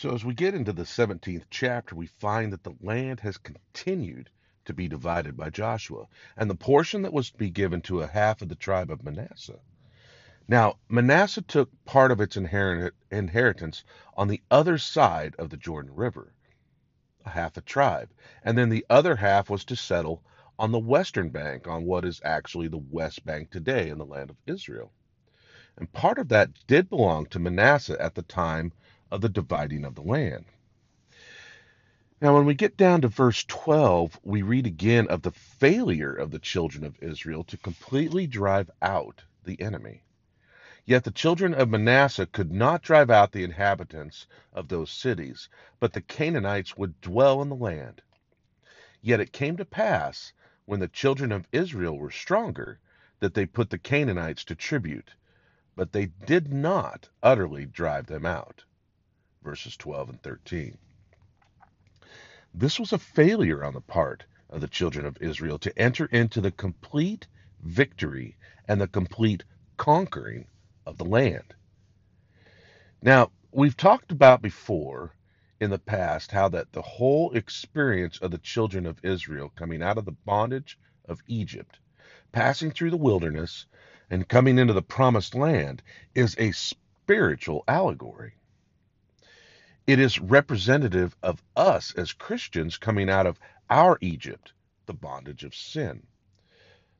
So, as we get into the 17th chapter, we find that the land has continued to be divided by Joshua, and the portion that was to be given to a half of the tribe of Manasseh. Now, Manasseh took part of its inheritance on the other side of the Jordan River, a half a tribe, and then the other half was to settle on the western bank, on what is actually the West Bank today in the land of Israel. And part of that did belong to Manasseh at the time of the dividing of the land. Now, when we get down to verse 12, we read again of the failure of the children of Israel to completely drive out the enemy. Yet the children of Manasseh could not drive out the inhabitants of those cities, but the Canaanites would dwell in the land. Yet it came to pass, when the children of Israel were stronger, that they put the Canaanites to tribute, but they did not utterly drive them out. Verses 12 and 13. This was a failure on the part of the children of Israel to enter into the complete victory and the complete conquering of the land. Now, we've talked about before in the past how that the whole experience of the children of Israel coming out of the bondage of Egypt, passing through the wilderness, and coming into the promised land is a spiritual allegory. It is representative of us as Christians coming out of our Egypt, the bondage of sin.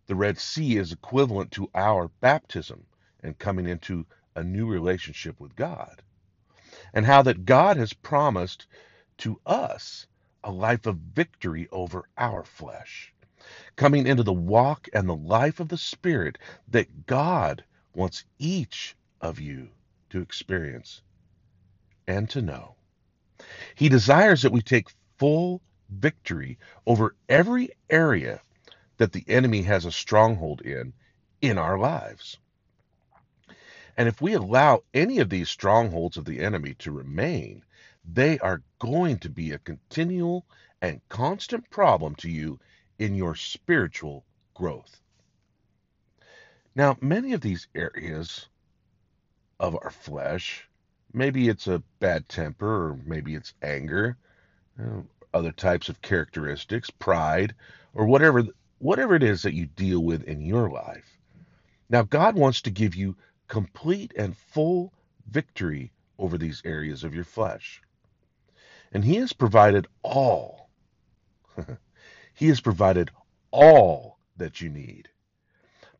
The Red Sea is equivalent to our baptism and coming into a new relationship with God. And how that God has promised to us a life of victory over our flesh. Coming into the walk and the life of the Spirit that God wants each of you to experience and to know. He desires that we take full victory over every area that the enemy has a stronghold in in our lives. And if we allow any of these strongholds of the enemy to remain, they are going to be a continual and constant problem to you in your spiritual growth. Now, many of these areas of our flesh Maybe it's a bad temper, or maybe it's anger, you know, other types of characteristics, pride, or whatever whatever it is that you deal with in your life. Now God wants to give you complete and full victory over these areas of your flesh. And he has provided all. he has provided all that you need.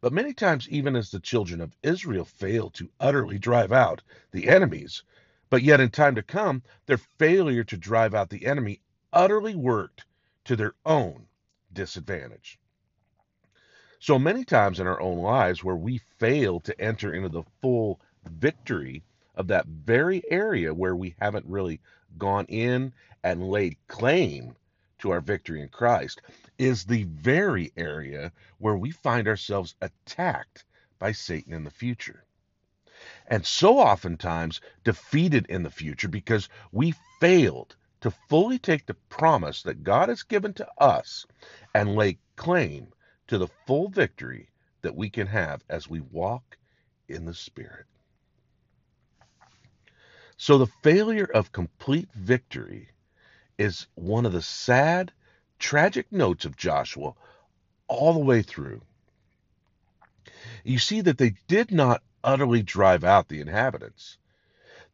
But many times, even as the children of Israel fail to utterly drive out the enemies, but yet in time to come, their failure to drive out the enemy utterly worked to their own disadvantage. So many times in our own lives where we fail to enter into the full victory of that very area where we haven't really gone in and laid claim to our victory in Christ, is the very area where we find ourselves attacked by Satan in the future. And so oftentimes defeated in the future because we failed to fully take the promise that God has given to us and lay claim to the full victory that we can have as we walk in the Spirit. So the failure of complete victory is one of the sad tragic notes of Joshua all the way through. You see that they did not utterly drive out the inhabitants,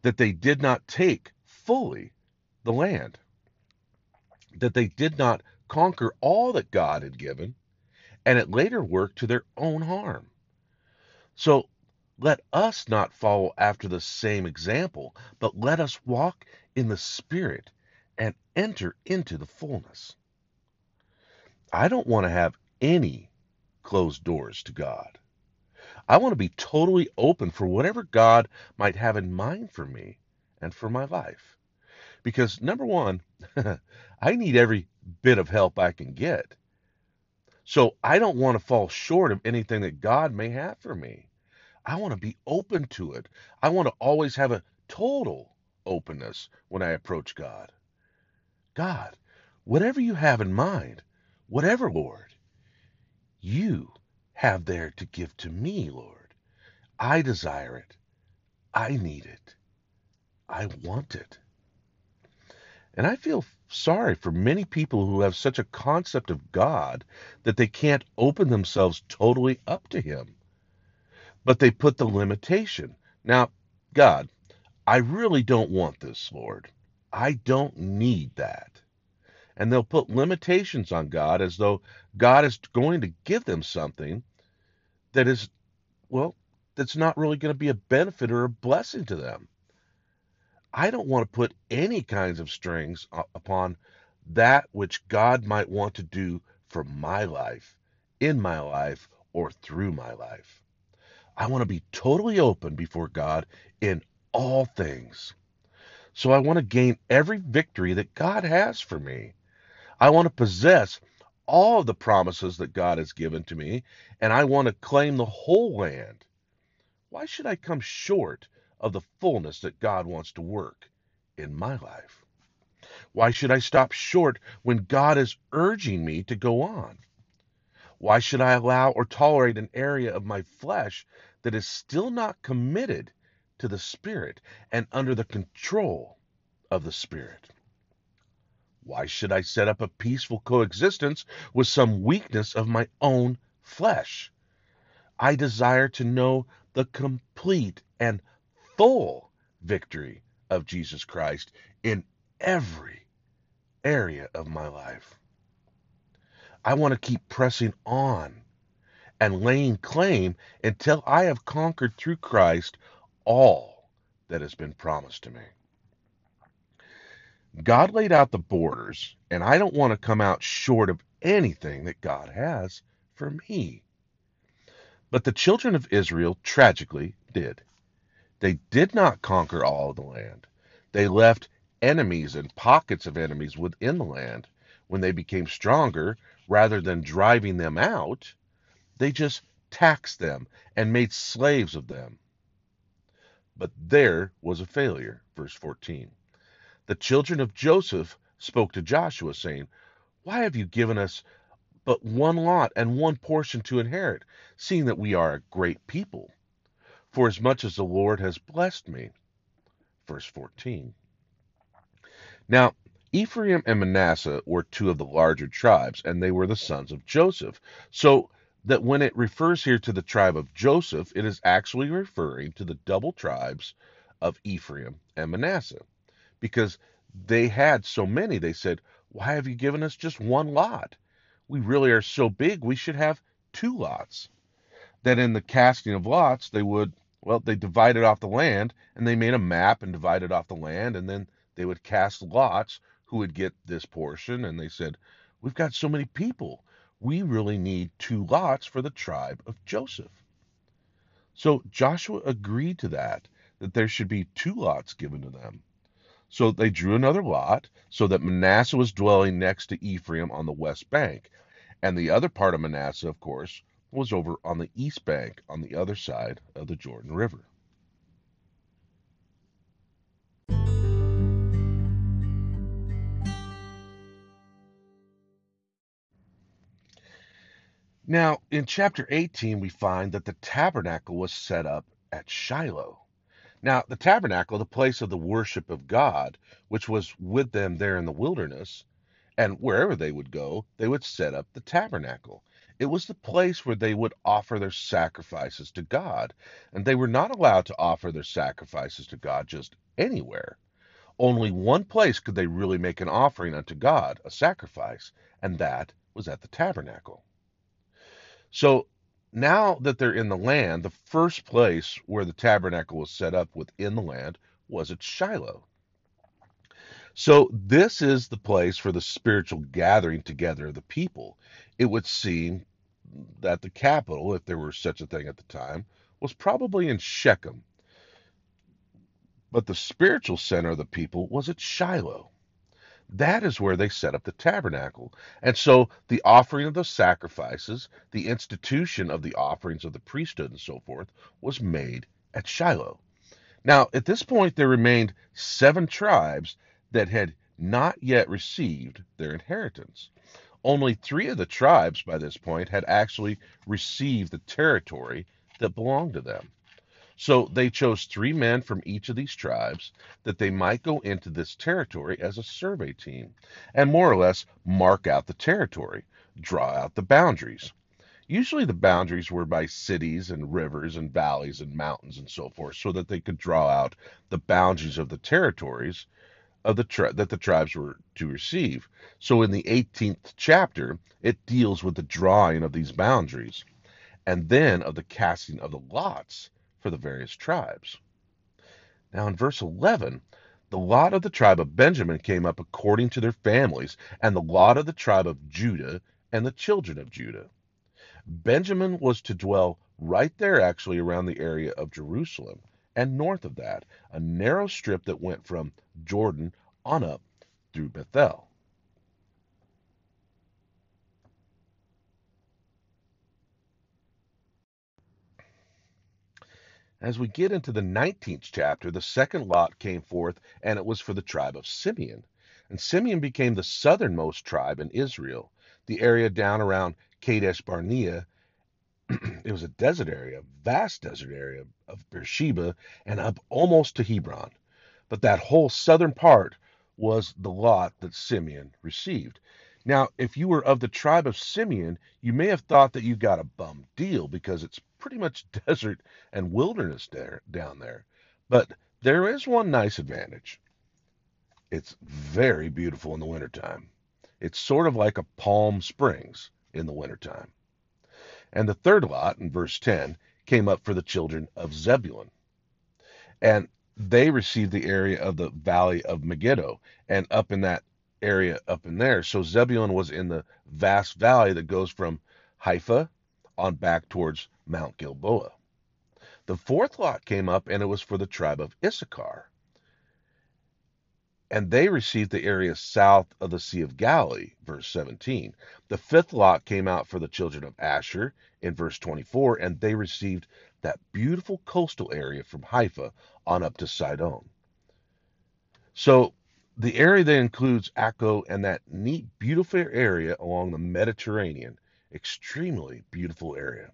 that they did not take fully the land, that they did not conquer all that God had given, and it later worked to their own harm. So let us not follow after the same example, but let us walk in the Spirit and enter into the fullness. I don't want to have any closed doors to God. I want to be totally open for whatever God might have in mind for me and for my life. Because number one, I need every bit of help I can get. So I don't want to fall short of anything that God may have for me. I want to be open to it. I want to always have a total openness when I approach God. God, whatever you have in mind, whatever, Lord, you have there to give to me, Lord. I desire it. I need it. I want it. And I feel sorry for many people who have such a concept of God that they can't open themselves totally up to Him. But they put the limitation. Now, God, I really don't want this, Lord. I don't need that. And they'll put limitations on God as though God is going to give them something that is, well, that's not really going to be a benefit or a blessing to them. I don't want to put any kinds of strings upon that which God might want to do for my life, in my life, or through my life. I want to be totally open before God in all things. So I want to gain every victory that God has for me. I want to possess all of the promises that God has given to me, and I want to claim the whole land. Why should I come short of the fullness that God wants to work in my life? Why should I stop short when God is urging me to go on? Why should I allow or tolerate an area of my flesh that is still not committed to the Spirit and under the control of the Spirit? Why should I set up a peaceful coexistence with some weakness of my own flesh? I desire to know the complete and full victory of Jesus Christ in every area of my life. I want to keep pressing on and laying claim until I have conquered through Christ all that has been promised to me. God laid out the borders, and I don't want to come out short of anything that God has for me. But the children of Israel tragically did. They did not conquer all the land. They left enemies and pockets of enemies within the land. When they became stronger, rather than driving them out, they just taxed them and made slaves of them. But there was a failure. Verse 14. The children of Joseph spoke to Joshua, saying, Why have you given us but one lot and one portion to inherit, seeing that we are a great people? For as much as the Lord has blessed me. Verse 14. Now, Ephraim and Manasseh were two of the larger tribes, and they were the sons of Joseph. So that when it refers here to the tribe of Joseph, it is actually referring to the double tribes of Ephraim and Manasseh because they had so many. They said, Why have you given us just one lot? We really are so big, we should have two lots. That in the casting of lots, they would, well, they divided off the land and they made a map and divided off the land, and then they would cast lots who would get this portion. And they said, We've got so many people. We really need two lots for the tribe of Joseph. So Joshua agreed to that, that there should be two lots given to them. So they drew another lot, so that Manasseh was dwelling next to Ephraim on the west bank. And the other part of Manasseh, of course, was over on the east bank, on the other side of the Jordan River. Now, in chapter 18, we find that the tabernacle was set up at Shiloh. Now, the tabernacle, the place of the worship of God, which was with them there in the wilderness, and wherever they would go, they would set up the tabernacle. It was the place where they would offer their sacrifices to God, and they were not allowed to offer their sacrifices to God just anywhere. Only one place could they really make an offering unto God, a sacrifice, and that was at the tabernacle. So now that they're in the land, the first place where the tabernacle was set up within the land was at Shiloh. So this is the place for the spiritual gathering together of the people. It would seem that the capital, if there were such a thing at the time, was probably in Shechem. But the spiritual center of the people was at Shiloh. That is where they set up the tabernacle. And so the offering of the sacrifices, the institution of the offerings of the priesthood and so forth, was made at Shiloh. Now, at this point, there remained seven tribes that had not yet received their inheritance. Only three of the tribes by this point had actually received the territory that belonged to them. So they chose three men from each of these tribes that they might go into this territory as a survey team and more or less mark out the territory, draw out the boundaries. Usually the boundaries were by cities and rivers and valleys and mountains and so forth, so that they could draw out the boundaries of the territories of the tri- that the tribes were to receive. So in the 18th chapter, it deals with the drawing of these boundaries and then of the casting of the lots for the various tribes. Now in verse 11, the lot of the tribe of Benjamin came up according to their families, and the lot of the tribe of Judah and the children of Judah. Benjamin was to dwell right there, actually, around the area of Jerusalem, and north of that, a narrow strip that went from Jordan on up through Bethel. As we get into the 19th chapter, the second lot came forth, and it was for the tribe of Simeon. And Simeon became the southernmost tribe in Israel, the area down around Kadesh Barnea. it was a desert area, a vast desert area of Beersheba, and up almost to Hebron. But that whole southern part was the lot that Simeon received. Now, if you were of the tribe of Simeon, you may have thought that you got a bum deal because it's pretty much desert and wilderness there down there. But there is one nice advantage. It's very beautiful in the wintertime. It's sort of like a Palm Springs in the wintertime. And the third lot in verse 10 came up for the children of Zebulun. And they received the area of the valley of Megiddo and up in that area up in there. So Zebulun was in the vast valley that goes from Haifa on back towards Mount Gilboa. The fourth lot came up and it was for the tribe of Issachar. And they received the area south of the Sea of Galilee, verse 17. The fifth lot came out for the children of Asher in verse 24, and they received that beautiful coastal area from Haifa on up to Sidon. So the area that includes Akko and that neat, beautiful area along the Mediterranean, extremely beautiful area.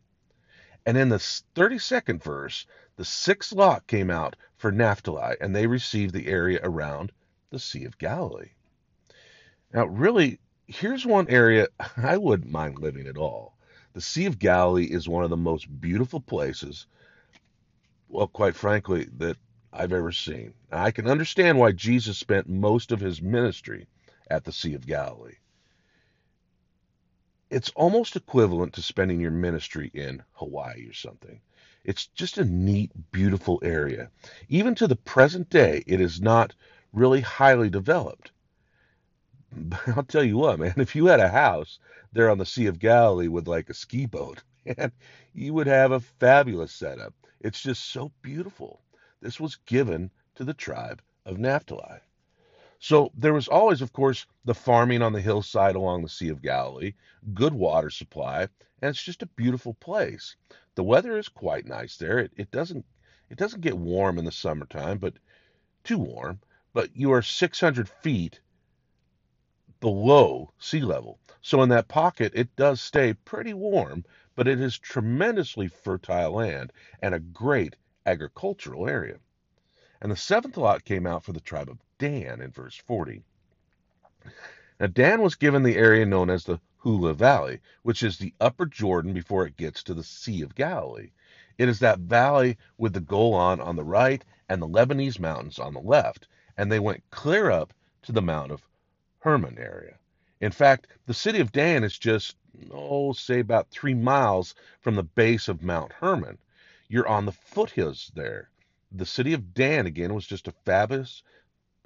And in the 32nd verse, the sixth lot came out for Naphtali, and they received the area around the Sea of Galilee. Now, really, here's one area I wouldn't mind living at all. The Sea of Galilee is one of the most beautiful places, well, quite frankly, that I've ever seen. I can understand why Jesus spent most of his ministry at the Sea of Galilee. It's almost equivalent to spending your ministry in Hawaii or something. It's just a neat, beautiful area. Even to the present day, it is not really highly developed. But I'll tell you what, man, if you had a house there on the Sea of Galilee with like a ski boat, man, you would have a fabulous setup. It's just so beautiful. This was given to the tribe of Naphtali. So there was always, of course, the farming on the hillside along the Sea of Galilee, good water supply, and it's just a beautiful place. The weather is quite nice there. It, it doesn't it doesn't get warm in the summertime, but too warm but you are 600 feet below sea level. So in that pocket, it does stay pretty warm, but it is tremendously fertile land and a great agricultural area. And the seventh lot came out for the tribe of Dan in verse 40. Now, Dan was given the area known as the Hula Valley, which is the upper Jordan before it gets to the Sea of Galilee. It is that valley with the Golan on the right and the Lebanese mountains on the left and they went clear up to the Mount of Hermon area. In fact, the city of Dan is just, oh, say about three miles from the base of Mount Hermon. You're on the foothills there. The city of Dan, again, was just a fabulous,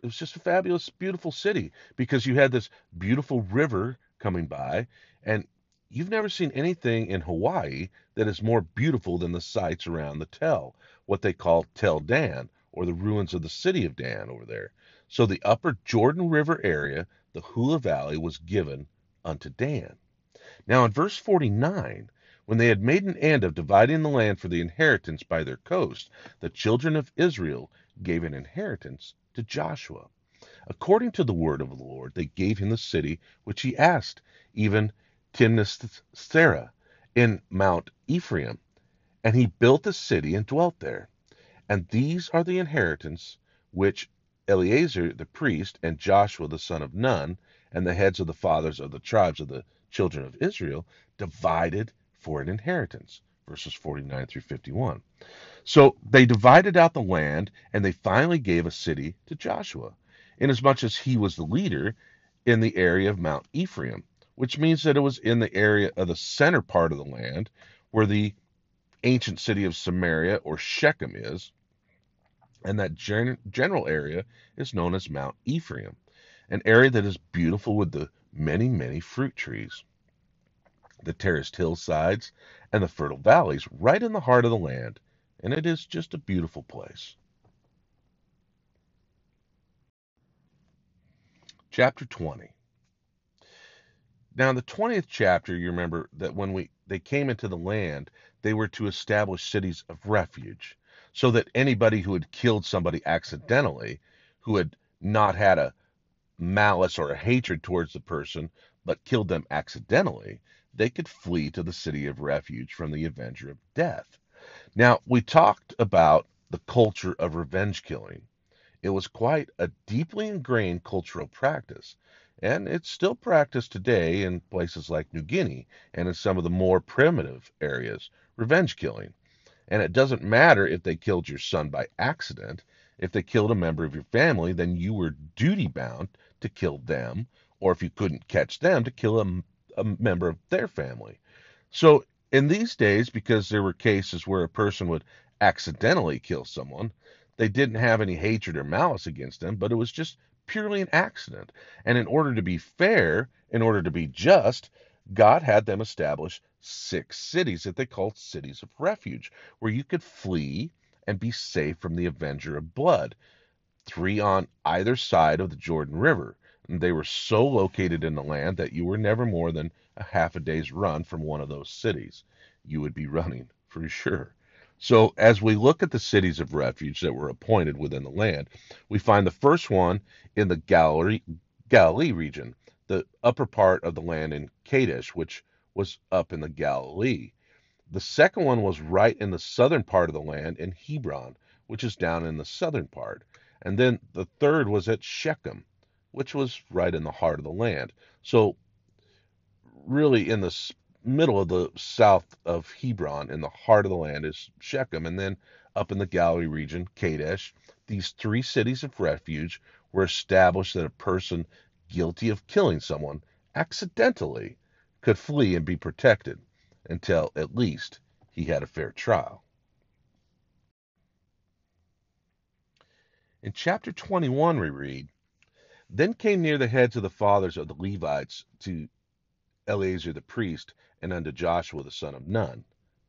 it was just a fabulous, beautiful city because you had this beautiful river coming by, and you've never seen anything in Hawaii that is more beautiful than the sights around the Tell, what they call Tell Dan, or the ruins of the city of Dan over there. So the upper Jordan River area, the Hula Valley, was given unto Dan. Now in verse 49, when they had made an end of dividing the land for the inheritance by their coast, the children of Israel gave an inheritance to Joshua. According to the word of the Lord, they gave him the city which he asked, even Timnath-serah in Mount Ephraim. And he built the city and dwelt there. And these are the inheritance which Eleazar the priest and Joshua the son of Nun and the heads of the fathers of the tribes of the children of Israel divided for an inheritance. Verses 49 through 51. So they divided out the land, and they finally gave a city to Joshua, inasmuch as he was the leader in the area of Mount Ephraim, which means that it was in the area of the center part of the land where the ancient city of Samaria or Shechem is, and that gen- general area is known as Mount Ephraim, an area that is beautiful with the many, many fruit trees, the terraced hillsides, and the fertile valleys right in the heart of the land, and it is just a beautiful place. Chapter 20. Now, in the 20th chapter, you remember that when we they came into the land, they were to establish cities of refuge, so that anybody who had killed somebody accidentally, who had not had a malice or a hatred towards the person, but killed them accidentally, they could flee to the city of refuge from the avenger of death. Now, we talked about the culture of revenge killing. It was quite a deeply ingrained cultural practice, and it's still practiced today in places like New Guinea and in some of the more primitive areas, revenge killing. And it doesn't matter if they killed your son by accident. If they killed a member of your family, then you were duty bound to kill them, or if you couldn't catch them, to kill a, a member of their family. So in these days, because there were cases where a person would accidentally kill someone, they didn't have any hatred or malice against them, but it was just purely an accident. And in order to be fair, in order to be just, God had them establish six cities that they called cities of refuge, where you could flee and be safe from the avenger of blood. Three on either side of the Jordan River. And they were so located in the land that you were never more than a half a day's run from one of those cities. You would be running for sure. So, as we look at the cities of refuge that were appointed within the land, we find the first one in the Galilee, Galilee region, the upper part of the land in Kadesh, which was up in the Galilee. The second one was right in the southern part of the land in Hebron, which is down in the southern part. And then the third was at Shechem, which was right in the heart of the land. So, really, in the middle of the south of Hebron, in the heart of the land, is Shechem. And then up in the Galilee region, Kadesh. These three cities of refuge were established that a person guilty of killing someone accidentally could flee and be protected until at least he had a fair trial. In chapter 21, we read, Then came near the heads of the fathers of the Levites to Eleazar the priest and unto Joshua the son of Nun.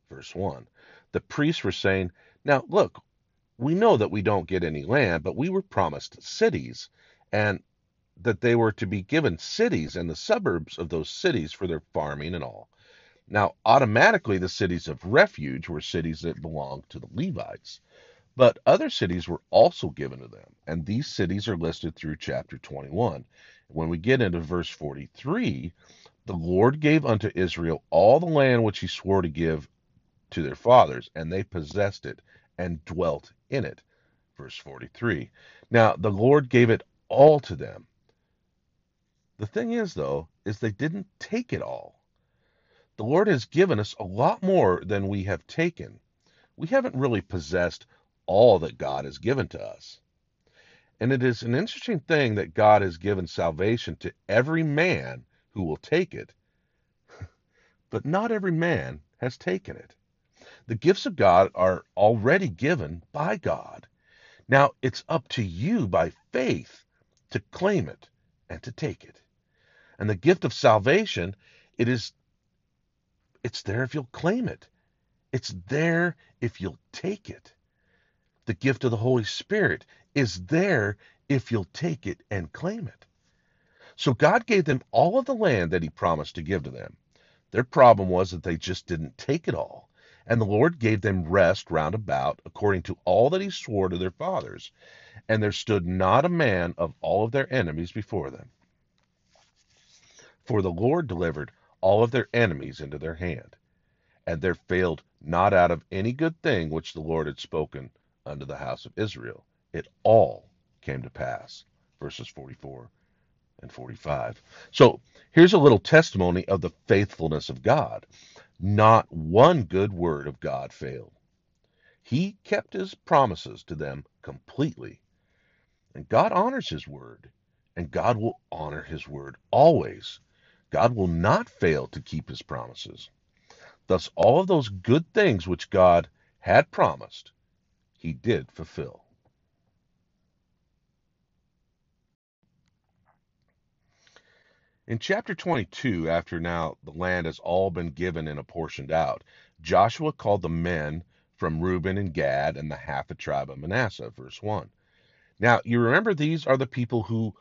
Verse 1. The priests were saying, Now look, we know that we don't get any land, but we were promised cities, and that they were to be given cities and the suburbs of those cities for their farming and all. Now, automatically, the cities of refuge were cities that belonged to the Levites, but other cities were also given to them, and these cities are listed through chapter 21. When we get into verse 43, the Lord gave unto Israel all the land which he swore to give to their fathers, and they possessed it and dwelt in it. Verse 43. Now, the Lord gave it all to them. The thing is, though, is they didn't take it all. The Lord has given us a lot more than we have taken. We haven't really possessed all that God has given to us. And it is an interesting thing that God has given salvation to every man who will take it, but not every man has taken it. The gifts of God are already given by God. Now it's up to you by faith to claim it and to take it. And the gift of salvation, it is it's there if you'll claim it. It's there if you'll take it. The gift of the Holy Spirit is there if you'll take it and claim it. So God gave them all of the land that he promised to give to them. Their problem was that they just didn't take it all. And the Lord gave them rest round about, according to all that he swore to their fathers. And there stood not a man of all of their enemies before them. For the Lord delivered all of their enemies into their hand. And there failed not out of any good thing which the Lord had spoken unto the house of Israel. It all came to pass. Verses 44 and 45. So here's a little testimony of the faithfulness of God. Not one good word of God failed. He kept his promises to them completely. And God honors his word, and God will honor his word always. God will not fail to keep his promises. Thus, all of those good things which God had promised, he did fulfill. In chapter 22, after now the land has all been given and apportioned out, Joshua called the men from Reuben and Gad and the half a tribe of Manasseh, verse 1. Now, you remember these are the people who,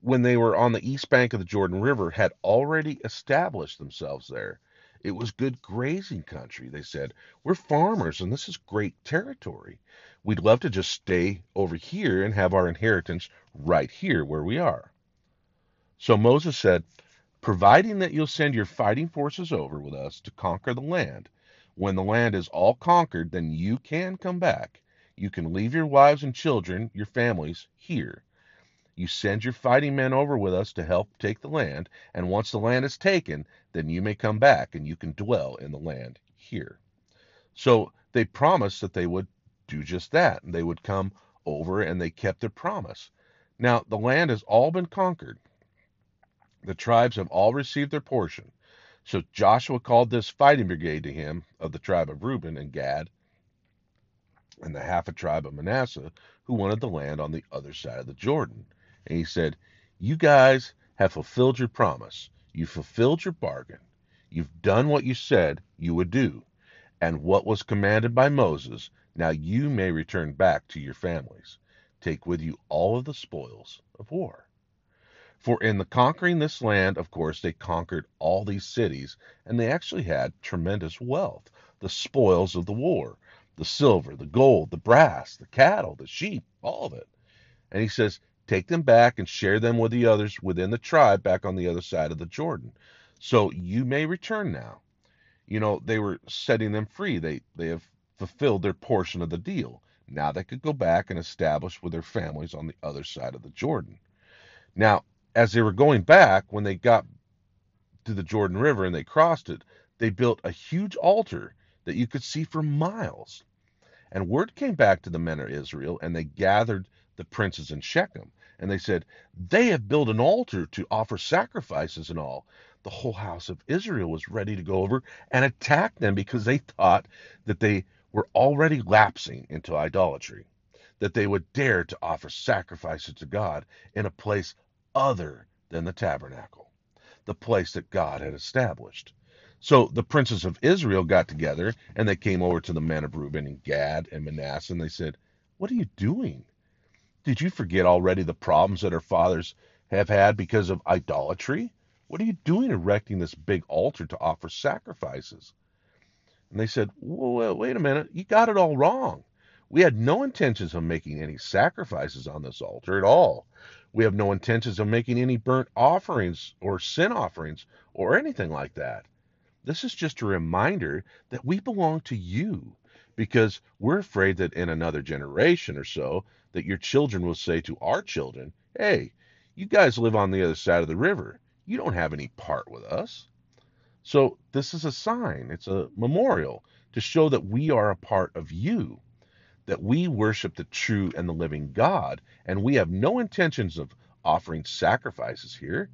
when they were on the east bank of the Jordan River, had already established themselves there. It was good grazing country. They said, We're farmers and this is great territory. We'd love to just stay over here and have our inheritance right here where we are. So Moses said, Providing that you'll send your fighting forces over with us to conquer the land, when the land is all conquered, then you can come back. You can leave your wives and children, your families, here. You send your fighting men over with us to help take the land, and once the land is taken, then you may come back and you can dwell in the land here. So they promised that they would do just that, and they would come over, and they kept their promise. Now, the land has all been conquered. The tribes have all received their portion. So Joshua called this fighting brigade to him of the tribe of Reuben and Gad and the half a tribe of Manasseh who wanted the land on the other side of the Jordan. And he said, You guys have fulfilled your promise. You've fulfilled your bargain. You've done what you said you would do, and what was commanded by Moses. Now you may return back to your families. Take with you all of the spoils of war. For in the conquering this land, of course, they conquered all these cities, and they actually had tremendous wealth, the spoils of the war, the silver, the gold, the brass, the cattle, the sheep, all of it. And he says, take them back and share them with the others within the tribe back on the other side of the Jordan. So you may return now. You know, they were setting them free. They they have fulfilled their portion of the deal. Now they could go back and establish with their families on the other side of the Jordan. Now, as they were going back, when they got to the Jordan River and they crossed it, they built a huge altar that you could see for miles. And word came back to the men of Israel, and they gathered the princes in Shechem. And they said, They have built an altar to offer sacrifices and all. The whole house of Israel was ready to go over and attack them because they thought that they were already lapsing into idolatry, that they would dare to offer sacrifices to God in a place other than the tabernacle, the place that God had established. So the princes of Israel got together and they came over to the men of Reuben and Gad and Manasseh and they said, What are you doing? Did you forget already the problems that our fathers have had because of idolatry? What are you doing erecting this big altar to offer sacrifices? And they said, well, wait a minute, you got it all wrong. We had no intentions of making any sacrifices on this altar at all. We have no intentions of making any burnt offerings or sin offerings or anything like that. This is just a reminder that we belong to you because we're afraid that in another generation or so that your children will say to our children, "Hey, you guys live on the other side of the river. You don't have any part with us." So, this is a sign, it's a memorial to show that we are a part of you that we worship the true and the living God, and we have no intentions of offering sacrifices here.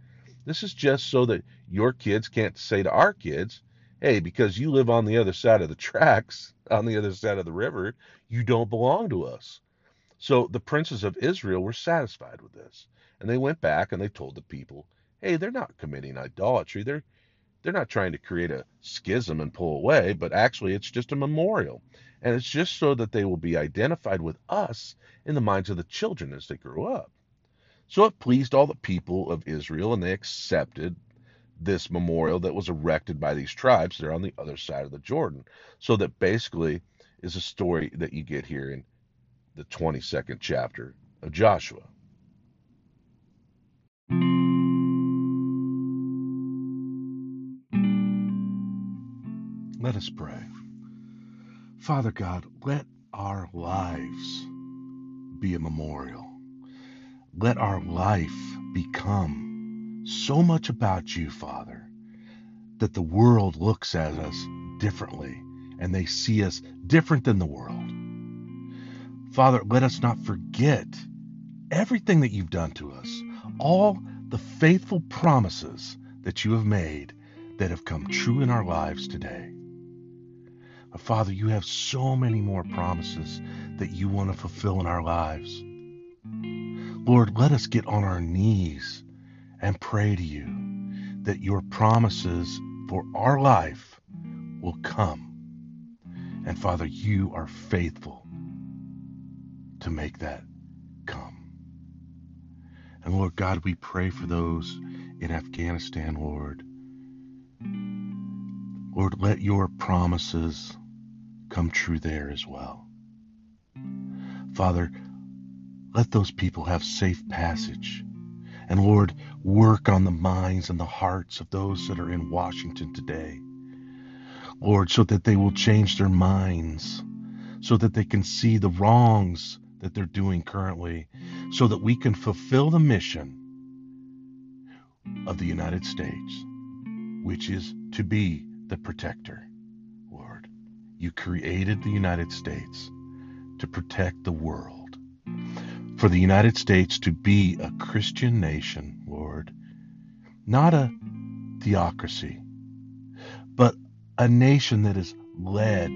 This is just so that your kids can't say to our kids, hey, because you live on the other side of the tracks, on the other side of the river, you don't belong to us. So the princes of Israel were satisfied with this. And they went back and they told the people, hey, they're not committing idolatry. They're they're not trying to create a schism and pull away, but actually it's just a memorial. And it's just so that they will be identified with us in the minds of the children as they grow up. So it pleased all the people of Israel, and they accepted this memorial that was erected by these tribes there on the other side of the Jordan. So that basically is a story that you get here in the 22nd chapter of Joshua. Let us pray. Father God, let our lives be a memorial. Let our life become so much about you, Father, that the world looks at us differently and they see us different than the world. Father, let us not forget everything that you've done to us, all the faithful promises that you have made that have come true in our lives today. But Father, you have so many more promises that you want to fulfill in our lives. Lord, let us get on our knees and pray to you that your promises for our life will come. And Father, you are faithful to make that come. And Lord God, we pray for those in Afghanistan, Lord. Lord, let your promises come true there as well. Father, let those people have safe passage. And Lord, work on the minds and the hearts of those that are in Washington today. Lord, so that they will change their minds, so that they can see the wrongs that they're doing currently, so that we can fulfill the mission of the United States, which is to be the protector. Lord, you created the United States to protect the world. For the United States to be a Christian nation, Lord, not a theocracy, but a nation that is led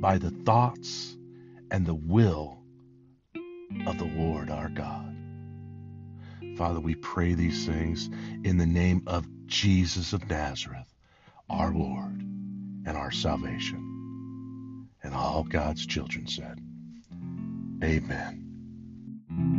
by the thoughts and the will of the Lord our God. Father, we pray these things in the name of Jesus of Nazareth, our Lord and our salvation. And all God's children said, Amen. Mm-hmm.